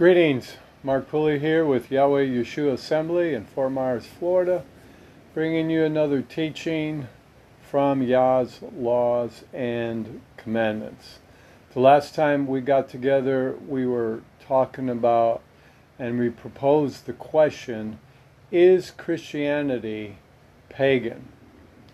Greetings, Mark Pulley here with Yahweh Yahshua Assembly in Fort Myers, Florida, bringing you another teaching from Yah's laws and commandments. The last time we got together, we were talking about and we proposed the question Is Christianity pagan?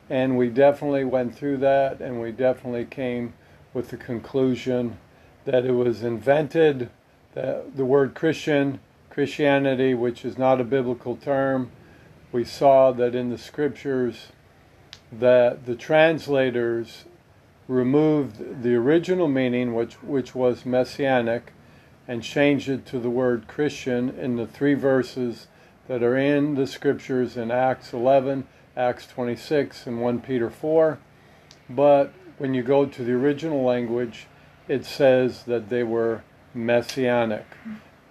And we definitely went through that and we definitely came with the conclusion that it was invented the, the word Christian, Christianity, which is not a biblical term, we saw that in the scriptures that the translators removed the original meaning, which, which was messianic, and changed it to the word Christian in the three verses that are in the scriptures in Acts 11, Acts 26, and 1 Peter 4. But when you go to the original language, it says that they were messianic.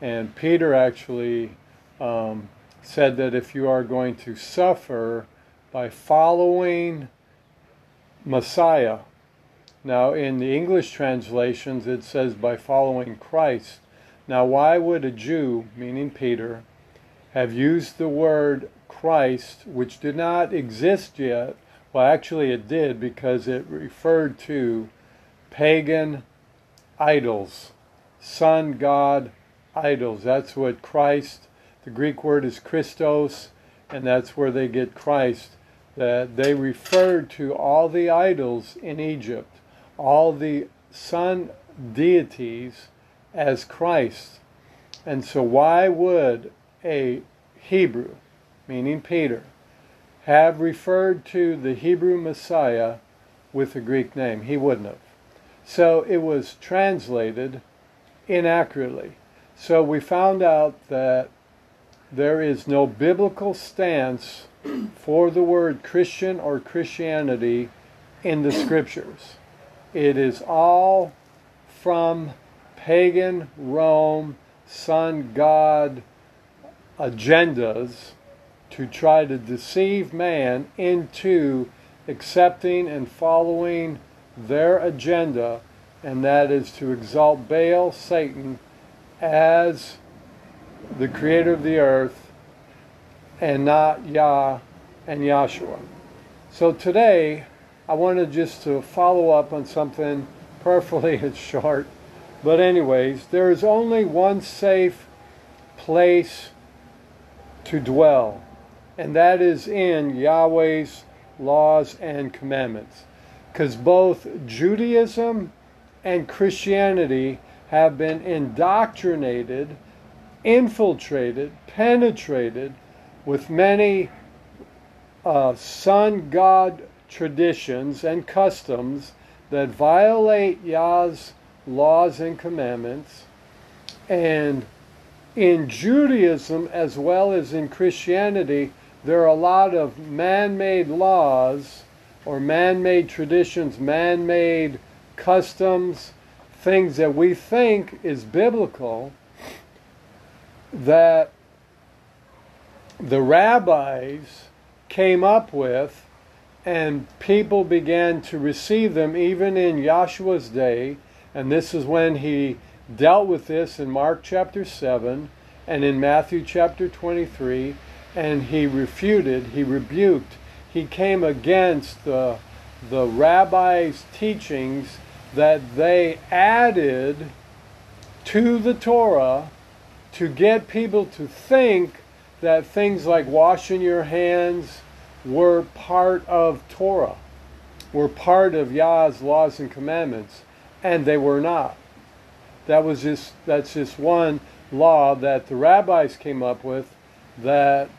And Peter actually um, said that if you are going to suffer by following Messiah, now in the English translations it says by following Christ. Now, why would a Jew, meaning Peter, have used the word Christ, which did not exist yet? Well, actually, it did because it referred to pagan idols sun god idols. That's what Christ, the Greek word is Christos, and that's where they get Christ. That they referred to all the idols in Egypt, all the sun deities as Christ. And so, why would a Hebrew, meaning Peter, have referred to the Hebrew Messiah with a Greek name? He wouldn't have. So it was translated inaccurately. So we found out that there is no biblical stance for the word Christian or Christianity in the scriptures. It is all from pagan Rome, sun god agendas to try to deceive man into accepting and following their agenda and that is to exalt Baal, Satan, as the creator of the earth and not Yah and Yahshua. So today, I wanted just to follow up on something, preferably it's short, but anyways, there is only one safe place to dwell, and that is in Yahweh's laws and commandments. Because both Judaism and Christianity have been indoctrinated, infiltrated, penetrated with many uh, sun god traditions and customs that violate Yah's laws and commandments. And in Judaism as well as in Christianity, there are a lot of man made laws or man made traditions, man made customs, things that we think is biblical that the rabbis came up with and people began to receive them even in Yahshua's day. And this is when he dealt with this in Mark chapter 7 and in Matthew chapter 23 and he refuted he rebuked. He came against the the rabbis teachings that they added to the Torah to get people to think that things like washing your hands were part of Torah, were part of Yah's laws and commandments, and they were not. That was just that's just one law that the rabbis came up with that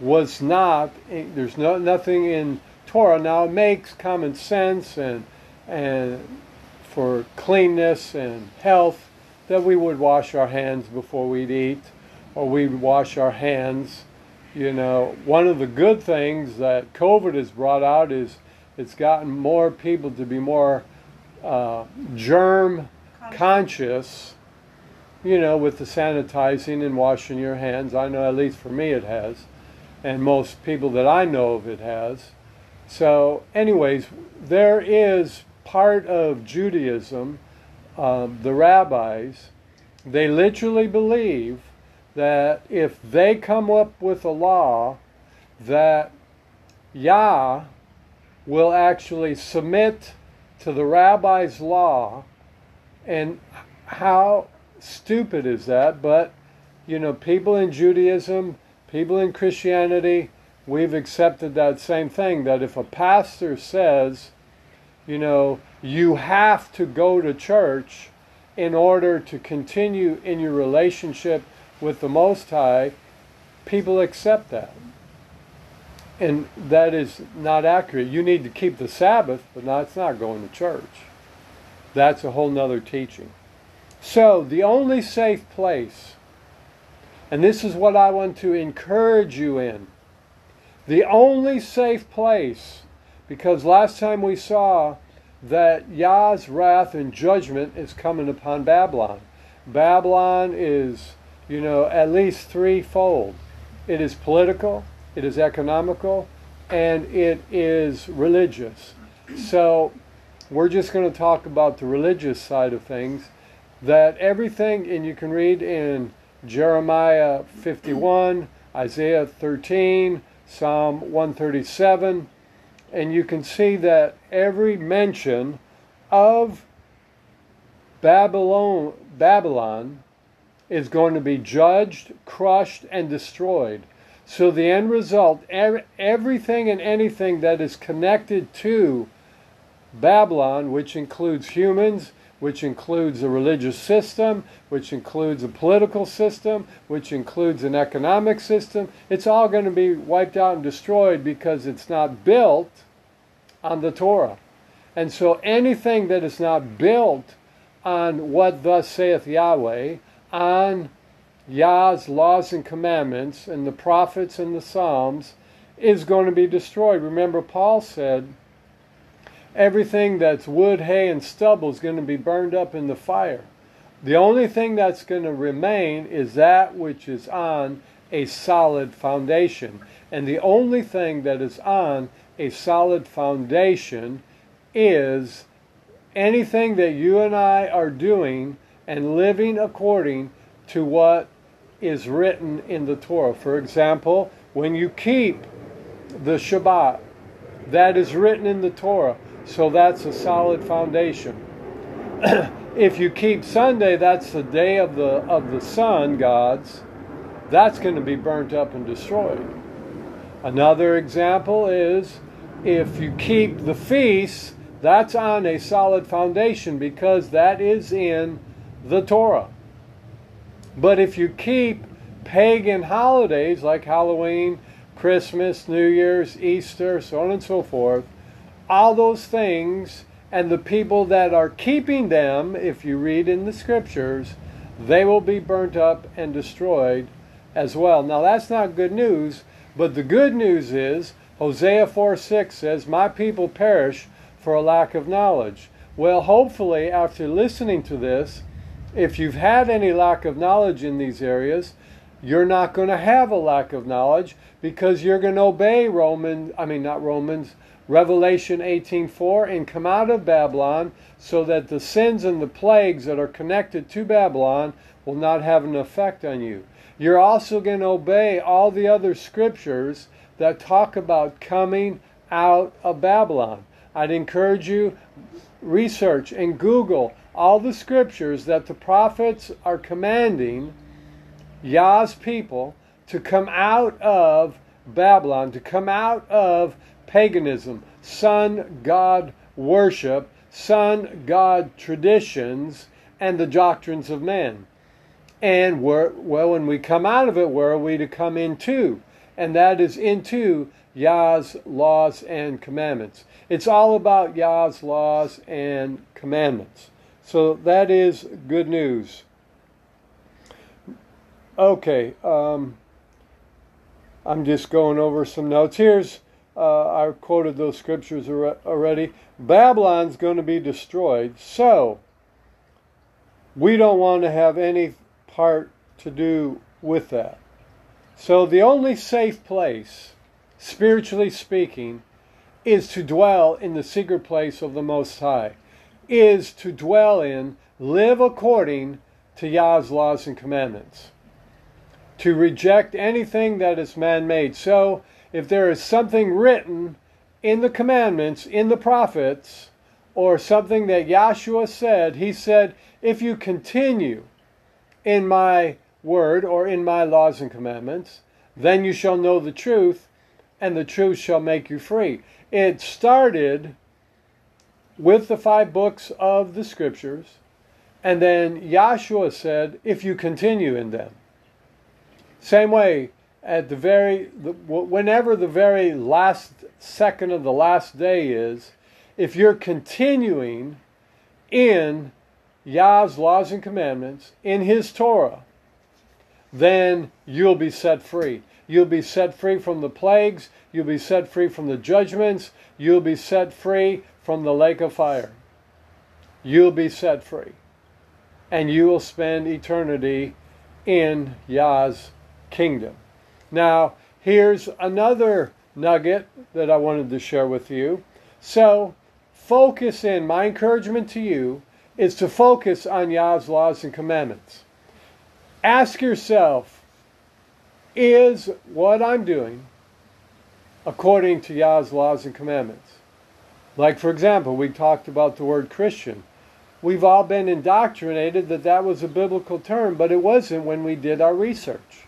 was not there's no nothing in Torah. Now it makes common sense and and for cleanness and health that we would wash our hands before we'd eat or we'd wash our hands. You know, one of the good things that COVID has brought out is it's gotten more people to be more uh, germ conscious, you know, with the sanitizing and washing your hands. I know at least for me it has, and most people that I know of it has. So, anyways, there is part of Judaism, um, the rabbis, They literally believe that if they come up with a law that Yah will actually submit to the rabbi's law and how stupid is that? But you know people in Judaism people in Christianity we've accepted that same thing that if a pastor says you know you have to go to church in order to continue in your relationship with the Most High, people accept that. And that is not accurate. You need to keep the Sabbath, but that's not going to church. That's a whole nother teaching. So, the only safe place, and this is what I want to encourage you in, the only safe place, because last time we saw that Yah's wrath and judgment is coming upon Babylon. Babylon is, you know, at least threefold. It is political, it is economical, and it is religious. So we're just going to talk about the religious side of things. That everything, and you can read in Jeremiah 51, Isaiah 13, Psalm 137, and you can see that every mention of Babylon, Babylon is going to be judged, crushed, and destroyed. So the end result, everything and anything that is connected to Babylon, which includes humans, which includes a religious system, which includes a political system, which includes an economic system, it's all going to be wiped out and destroyed because it's not built on the Torah. And so anything that is not built on what thus saith Yahweh, on Yah's laws and commandments, and the prophets and the Psalms, is going to be destroyed. Remember, Paul said, everything that's wood, hay, and stubble is going to be burned up in the fire. The only thing that's going to remain is that which is on a solid foundation. And the only thing that is on a solid foundation is anything that you and I are doing and living according to what is written in the Torah. For example, when you keep the Shabbat, that is written in the Torah. So that's a solid foundation. if you keep Sunday, that's the day of the of the sun gods. That's going to be burnt up and destroyed. Another example is if you keep the feasts, that's on a solid foundation because that is in the Torah. But if you keep pagan holidays like Halloween, Christmas, New Year's, Easter, so on and so forth, all those things and the people that are keeping them, if you read in the scriptures, they will be burnt up and destroyed as well. Now, that's not good news, but the good news is Hosea 4 6 says, My people perish for a lack of knowledge. Well, hopefully, after listening to this, if you've had any lack of knowledge in these areas, you're not going to have a lack of knowledge because you're going to obey Romans, I mean, not Romans, Revelation 18:4 and come out of Babylon so that the sins and the plagues that are connected to Babylon will not have an effect on you. You're also going to obey all the other scriptures that talk about coming out of Babylon. I'd encourage you research and Google all the scriptures that the prophets are commanding Yah's people to come out of Babylon, to come out of paganism, sun god worship, sun god traditions, and the doctrines of men. And where, well, when we come out of it, where are we to come into? and that is into Yah's laws and commandments. It's all about Yah's laws and commandments. So that is good news. Okay, um, I'm just going over some notes. Here's, uh, I quoted those scriptures already. Babylon's going to be destroyed, so we don't want to have any part to do with that. So the only safe place, spiritually speaking, is to dwell in the secret place of the Most High, is to dwell in, live according to Yah's laws and commandments, to reject anything that is man made. So, if there is something written in the commandments, in the prophets, or something that Yahshua said, he said, if you continue in my word or in my laws and commandments, then you shall know the truth, and the truth shall make you free. It started with the five books of the scriptures, and then Yahshua said, if you continue in them. Same way, at the very, whenever the very last second of the last day is, if you're continuing in Yah's laws and commandments, in His Torah, then you'll be set free. You'll be set free from the plagues. You'll be set free from the judgments. You'll be set free from the lake of fire. You'll be set free. And you will spend eternity in Yah's kingdom. Now, here's another nugget that I wanted to share with you. So, focus in. My encouragement to you is to focus on Yah's laws and commandments ask yourself is what I'm doing according to Yah's laws and commandments? Like, for example, we talked about the word Christian. We've all been indoctrinated that that was a biblical term, but it wasn't when we did our research.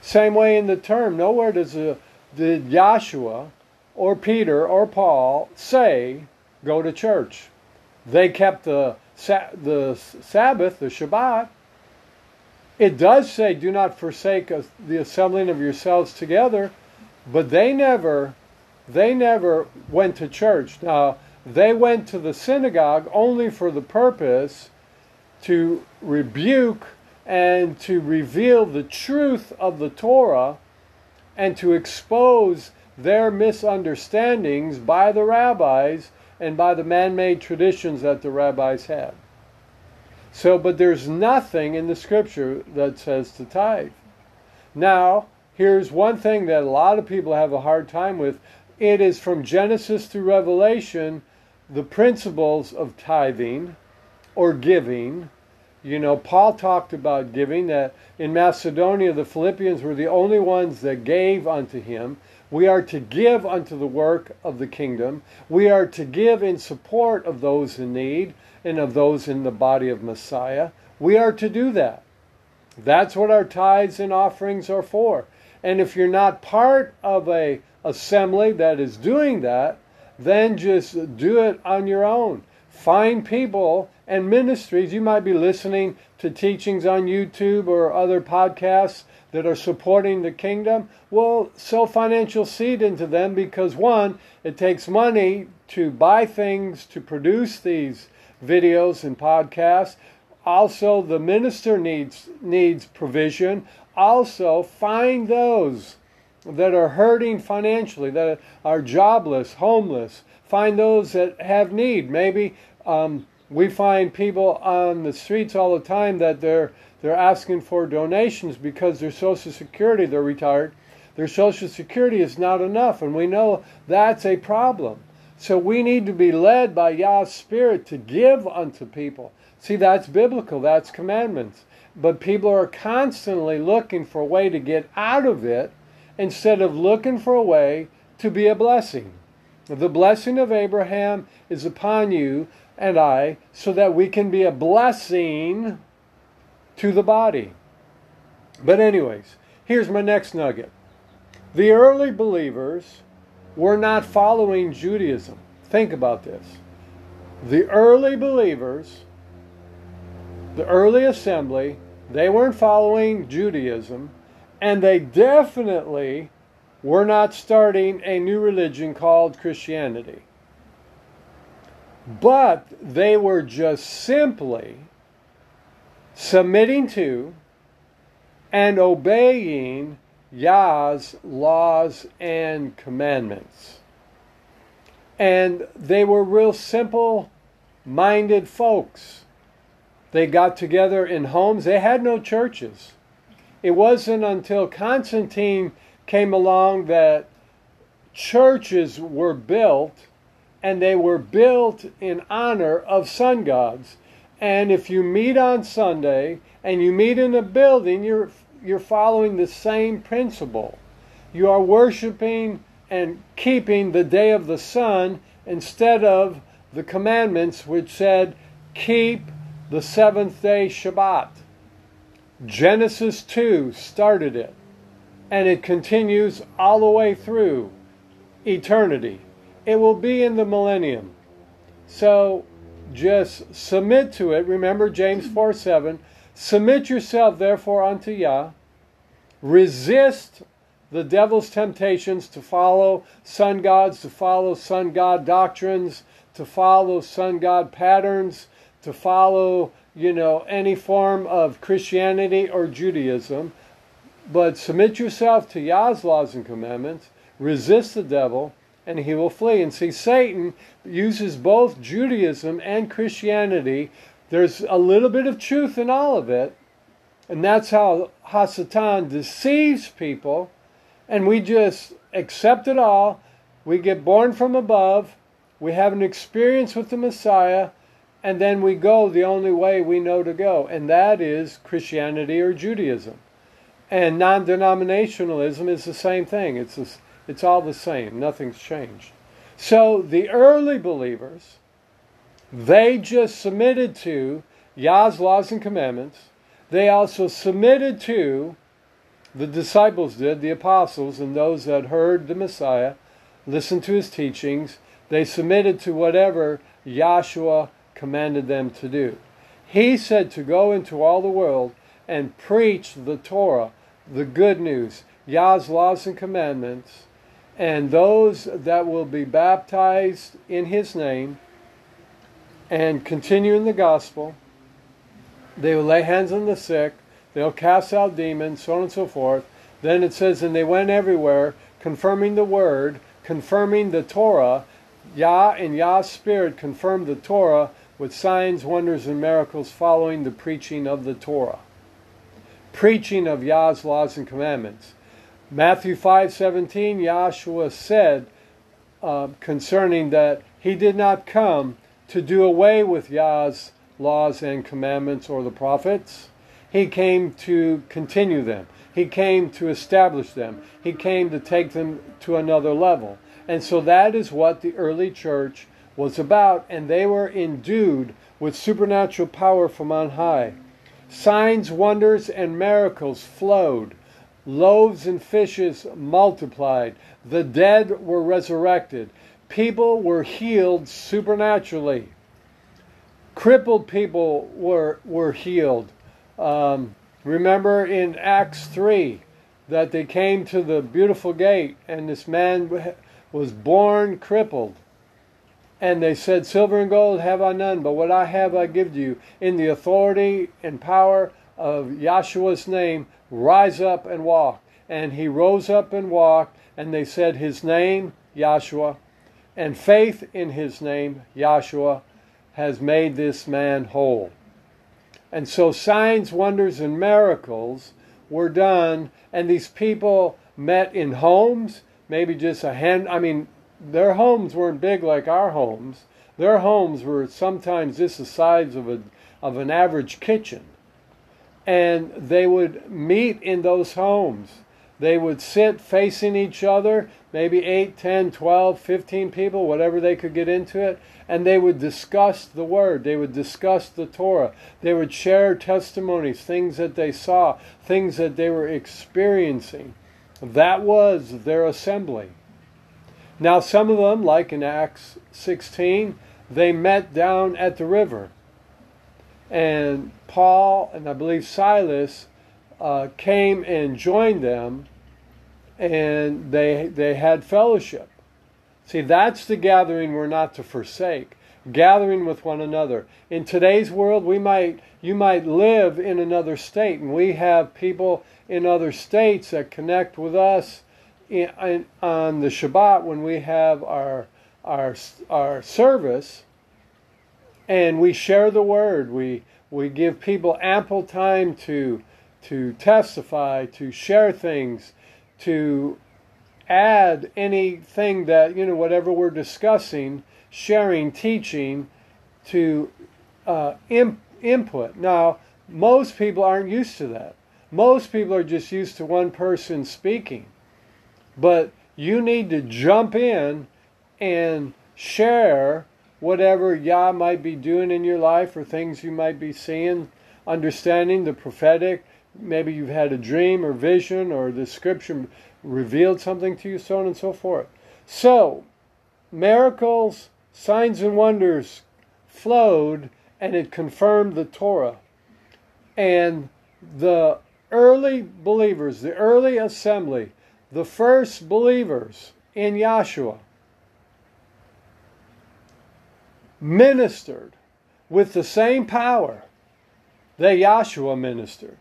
Same way in the term, nowhere does a, did Yahshua or Peter or Paul say, go to church. They kept the, the Sabbath, the Shabbat, it does say, do not forsake the assembling of yourselves together, but they never, they never went to church. Now, they went to the synagogue only for the purpose to rebuke and to reveal the truth of the Torah and to expose their misunderstandings by the rabbis and by the man made traditions that the rabbis had. So, but there's nothing in the scripture that says to tithe. Now, here's one thing that a lot of people have a hard time with it is from Genesis through Revelation the principles of tithing or giving. You know, Paul talked about giving, that in Macedonia the Philippians were the only ones that gave unto him. We are to give unto the work of the kingdom. We are to give in support of those in need and of those in the body of Messiah. We are to do that. That's what our tithes and offerings are for. And if you're not part of a assembly that is doing that, then just do it on your own. Find people and ministries. You might be listening to teachings on YouTube or other podcasts that are supporting the kingdom. Well, sow financial seed into them because one, it takes money to buy things to produce these videos and podcasts. Also, the minister needs needs provision. Also, find those that are hurting financially, that are jobless, homeless. Find those that have need. Maybe um, we find people on the streets all the time that they're they're asking for donations because their Social Security, they're retired, their Social Security is not enough, and we know that's a problem. So we need to be led by Yah's Spirit to give unto people. See, that's biblical, that's commandments. But people are constantly looking for a way to get out of it instead of looking for a way to be a blessing. The blessing of Abraham is upon you and I so that we can be a blessing to the body. But, anyways, here's my next nugget. The early believers were not following Judaism. Think about this. The early believers, the early assembly, they weren't following Judaism, and they definitely were not starting a new religion called Christianity. But they were just simply submitting to and obeying Yah's laws and commandments. And they were real simple minded folks. They got together in homes, they had no churches. It wasn't until Constantine came along that churches were built, and they were built in honor of sun gods. And if you meet on Sunday and you meet in a building, you're you're following the same principle. You are worshiping and keeping the day of the sun instead of the commandments which said, keep the seventh day Shabbat. Genesis 2 started it, and it continues all the way through eternity. It will be in the millennium. So just submit to it. Remember James 4 7. Submit yourself therefore unto Yah. Resist the devil's temptations to follow sun gods, to follow sun god doctrines, to follow sun god patterns, to follow, you know, any form of Christianity or Judaism. But submit yourself to Yah's laws and commandments, resist the devil, and he will flee. And see, Satan uses both Judaism and Christianity. There's a little bit of truth in all of it. And that's how Hasatan deceives people and we just accept it all. We get born from above. We have an experience with the Messiah, and then we go the only way we know to go, and that is Christianity or Judaism. And non denominationalism is the same thing, it's, it's all the same, nothing's changed. So the early believers, they just submitted to Yah's laws and commandments. They also submitted to the disciples did, the apostles, and those that heard the Messiah, listened to his teachings, they submitted to whatever Yahshua commanded them to do. He said to go into all the world and preach the Torah, the good news, Yah's laws and commandments, and those that will be baptized in his name and continue in the gospel, they will lay hands on the sick, They'll cast out demons, so on and so forth. Then it says, and they went everywhere, confirming the word, confirming the Torah. Yah and Yah's Spirit confirmed the Torah with signs, wonders, and miracles following the preaching of the Torah. Preaching of Yah's laws and commandments. Matthew 5:17, Yahshua said uh, concerning that he did not come to do away with Yah's laws and commandments or the prophets, he came to continue them. He came to establish them. He came to take them to another level. And so that is what the early church was about, and they were endued with supernatural power from on high. Signs, wonders, and miracles flowed. Loaves and fishes multiplied. The dead were resurrected. People were healed supernaturally. Crippled people were, were healed. Um, remember in Acts 3 that they came to the beautiful gate and this man was born crippled. And they said, Silver and gold have I none, but what I have I give to you. In the authority and power of Yahshua's name, rise up and walk. And he rose up and walked, and they said, His name, Yahshua, and faith in his name, Yahshua, has made this man whole. And so signs, wonders, and miracles were done, and these people met in homes, maybe just a hand. I mean, their homes weren't big like our homes. Their homes were sometimes just the size of a of an average kitchen. And they would meet in those homes. They would sit facing each other, maybe 8, 10, 12, 15 people, whatever they could get into it, and they would discuss the Word. They would discuss the Torah. They would share testimonies, things that they saw, things that they were experiencing. That was their assembly. Now, some of them, like in Acts 16, they met down at the river. And Paul and I believe Silas uh, came and joined them, and they, they had fellowship. See, that's the gathering we're not to forsake. Gathering with one another. In today's world, we might you might live in another state, and we have people in other states that connect with us in, in, on the Shabbat when we have our our our service, and we share the word. We we give people ample time to to testify, to share things, to add anything that, you know, whatever we're discussing, sharing, teaching, to uh, imp- input. Now, most people aren't used to that. Most people are just used to one person speaking. But you need to jump in and share whatever Yah might be doing in your life or things you might be seeing, understanding the prophetic. Maybe you've had a dream or vision or the scripture revealed something to you, so on and so forth. So, miracles, signs, and wonders flowed and it confirmed the Torah. And the early believers, the early assembly, the first believers in Yahshua, ministered with the same power that Yahshua ministered.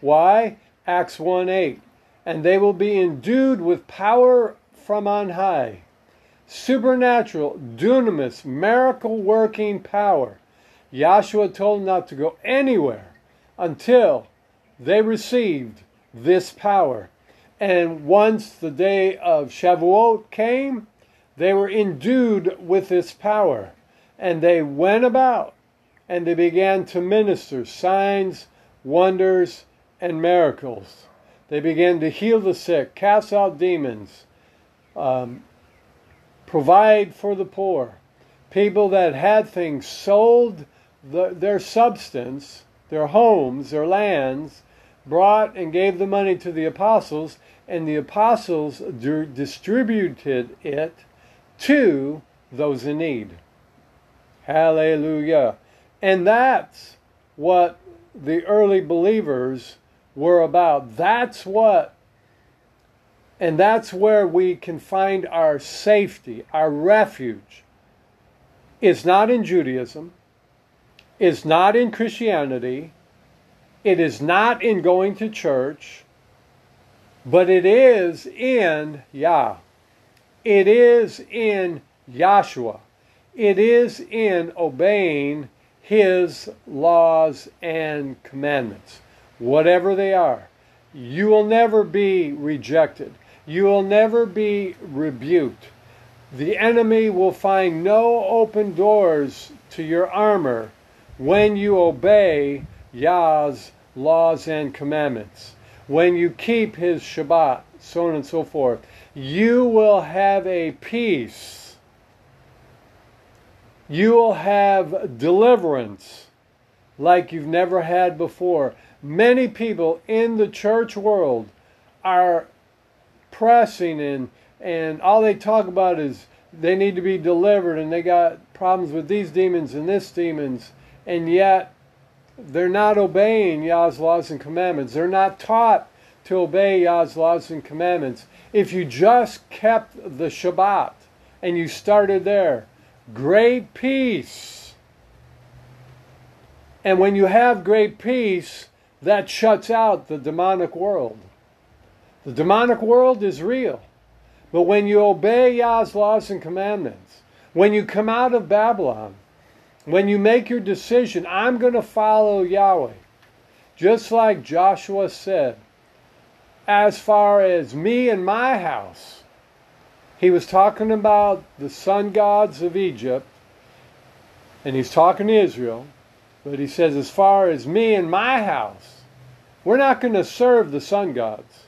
Why? Acts 1 8. And they will be endued with power from on high. Supernatural, dunamis, miracle working power. Yahshua told them not to go anywhere until they received this power. And once the day of Shavuot came, they were endued with this power. And they went about and they began to minister signs, wonders, and miracles. They began to heal the sick, cast out demons, um, provide for the poor. People that had things sold the, their substance, their homes, their lands, brought and gave the money to the apostles, and the apostles distributed it to those in need. Hallelujah. And that's what the early believers were about. That's what, and that's where we can find our safety, our refuge. It's not in Judaism, it's not in Christianity, it is not in going to church, but it is in Yah. It is in Yahshua it is in obeying His laws and commandments, whatever they are. You will never be rejected. You will never be rebuked. The enemy will find no open doors to your armor when you obey Yah's laws and commandments. When you keep his Shabbat, so on and so forth, you will have a peace you will have deliverance like you've never had before. Many people in the church world are pressing and and all they talk about is they need to be delivered and they got problems with these demons and this demons and yet they're not obeying Yah's laws and commandments. They're not taught to obey Yah's laws and commandments. If you just kept the Shabbat and you started there, great peace. And when you have great peace, that shuts out the demonic world. The demonic world is real. But when you obey Yah's laws and commandments, when you come out of Babylon, when you make your decision, I'm going to follow Yahweh, just like Joshua said, as far as me and my house, he was talking about the sun gods of Egypt, and he's talking to Israel, but he says, as far as me and my house, we're not going to serve the sun gods.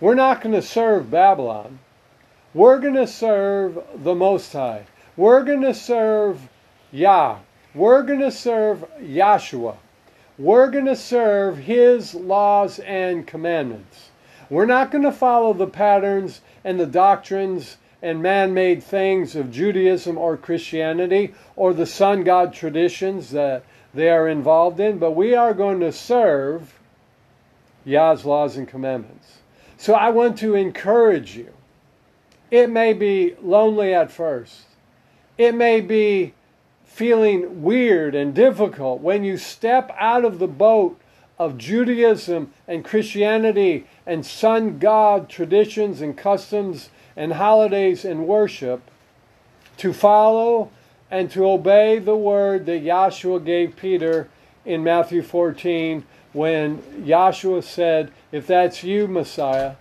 We're not going to serve Babylon. We're going to serve the Most High. We're going to serve Yah. We're going to serve Yahshua. We're going to serve His laws and commandments. We're not going to follow the patterns and the doctrines and man made things of Judaism or Christianity or the sun god traditions that they are involved in, but we are going to serve Yah's laws and commandments. So I want to encourage you. It may be lonely at first, it may be feeling weird and difficult when you step out of the boat of Judaism and Christianity and sun god traditions and customs and holidays and worship to follow and to obey the word that Yahshua gave Peter in Matthew 14 when Yahshua said, If that's you, Messiah,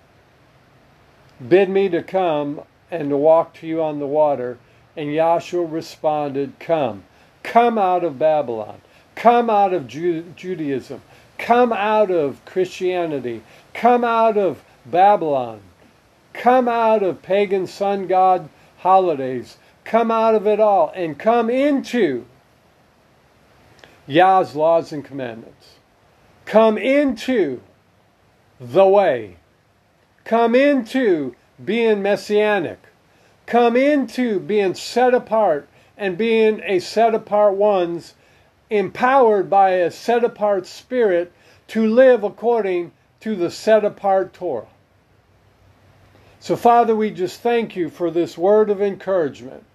bid me to come and to walk to you on the water. And Yahshua responded, Come. Come out of Babylon. come out of Ju- Judaism, come out of Christianity, come out of Babylon, come out of pagan sun god holidays, come out of it all, and come into Yah's laws and commandments. Come into the way. Come into being messianic. Come into being set apart and being a set apart ones, empowered by a set apart spirit to live according to the set apart Torah. So, Father, we just thank you for this word of encouragement.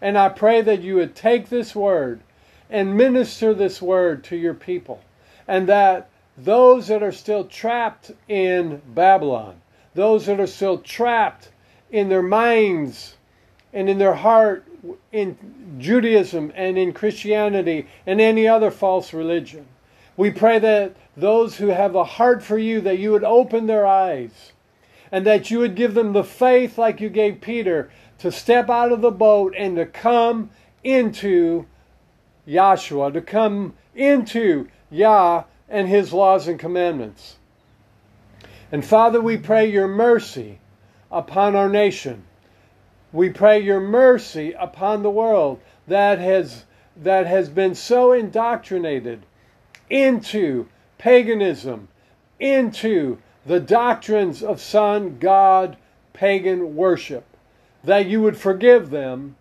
And I pray that you would take this word and minister this word to your people. And that those that are still trapped in Babylon, those that are still trapped in their minds and in their heart in Judaism and in Christianity and any other false religion. We pray that those who have a heart for you, that you would open their eyes and that you would give them the faith like you gave Peter to step out of the boat and to come into Yahshua, to come into Yah and his laws and commandments. And Father, we pray your mercy upon our nation. We pray your mercy upon the world that has that has been so indoctrinated into paganism, into the doctrines of sun god pagan worship, that you would forgive them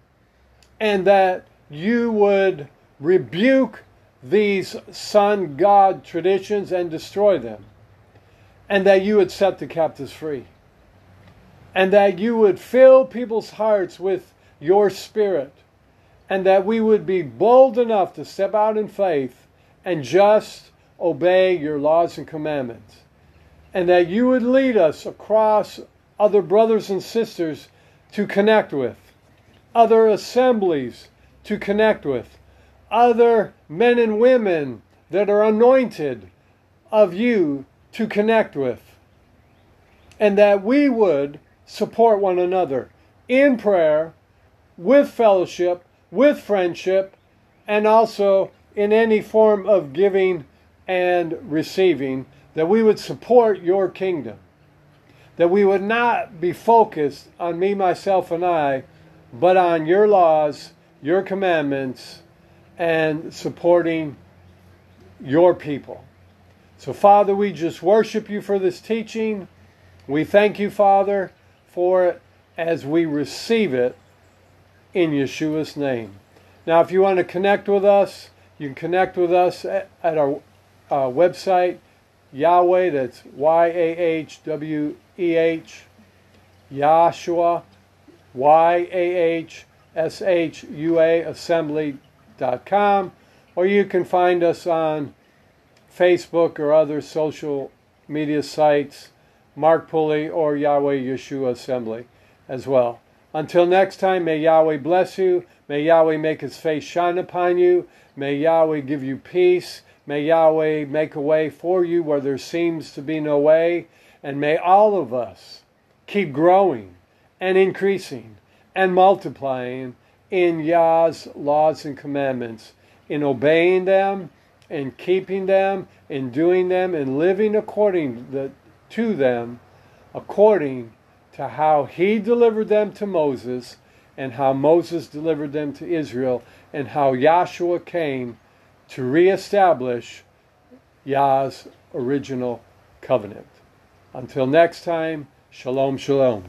and that you would rebuke these sun god traditions and destroy them, and that you would set the captives free, and that you would fill people's hearts with your spirit, and that we would be bold enough to step out in faith and just obey your laws and commandments and that you would lead us across other brothers and sisters to connect with, other assemblies to connect with, other men and women that are anointed of you to connect with, and that we would support one another in prayer, with fellowship, with friendship, and also in any form of giving and receiving that we would support your kingdom, that we would not be focused on me, myself, and I, but on your laws, your commandments, and supporting your people. So, Father, we just worship you for this teaching. We thank you, Father, for it as we receive it in Yeshua's name. Now, if you want to connect with us, you can connect with us at, our uh, website, Yahweh, that's Y A H W E H, Yahshua, Y A H S H U A assembly.com, or you can find us on Facebook or other social media sites, Mark Pulley or Yahweh Yahshua Assembly as well. Until next time, may Yahweh bless you. May Yahweh make his face shine upon you. May Yahweh give you peace. May Yahweh make a way for you where there seems to be no way. And may all of us keep growing and increasing and multiplying in Yah's laws and commandments, in obeying them, in keeping them, in doing them, and living according to them, according to how he delivered them to Moses, and how Moses delivered them to Israel, and how Yahshua came to reestablish Yah's original covenant. Until next time, shalom, shalom.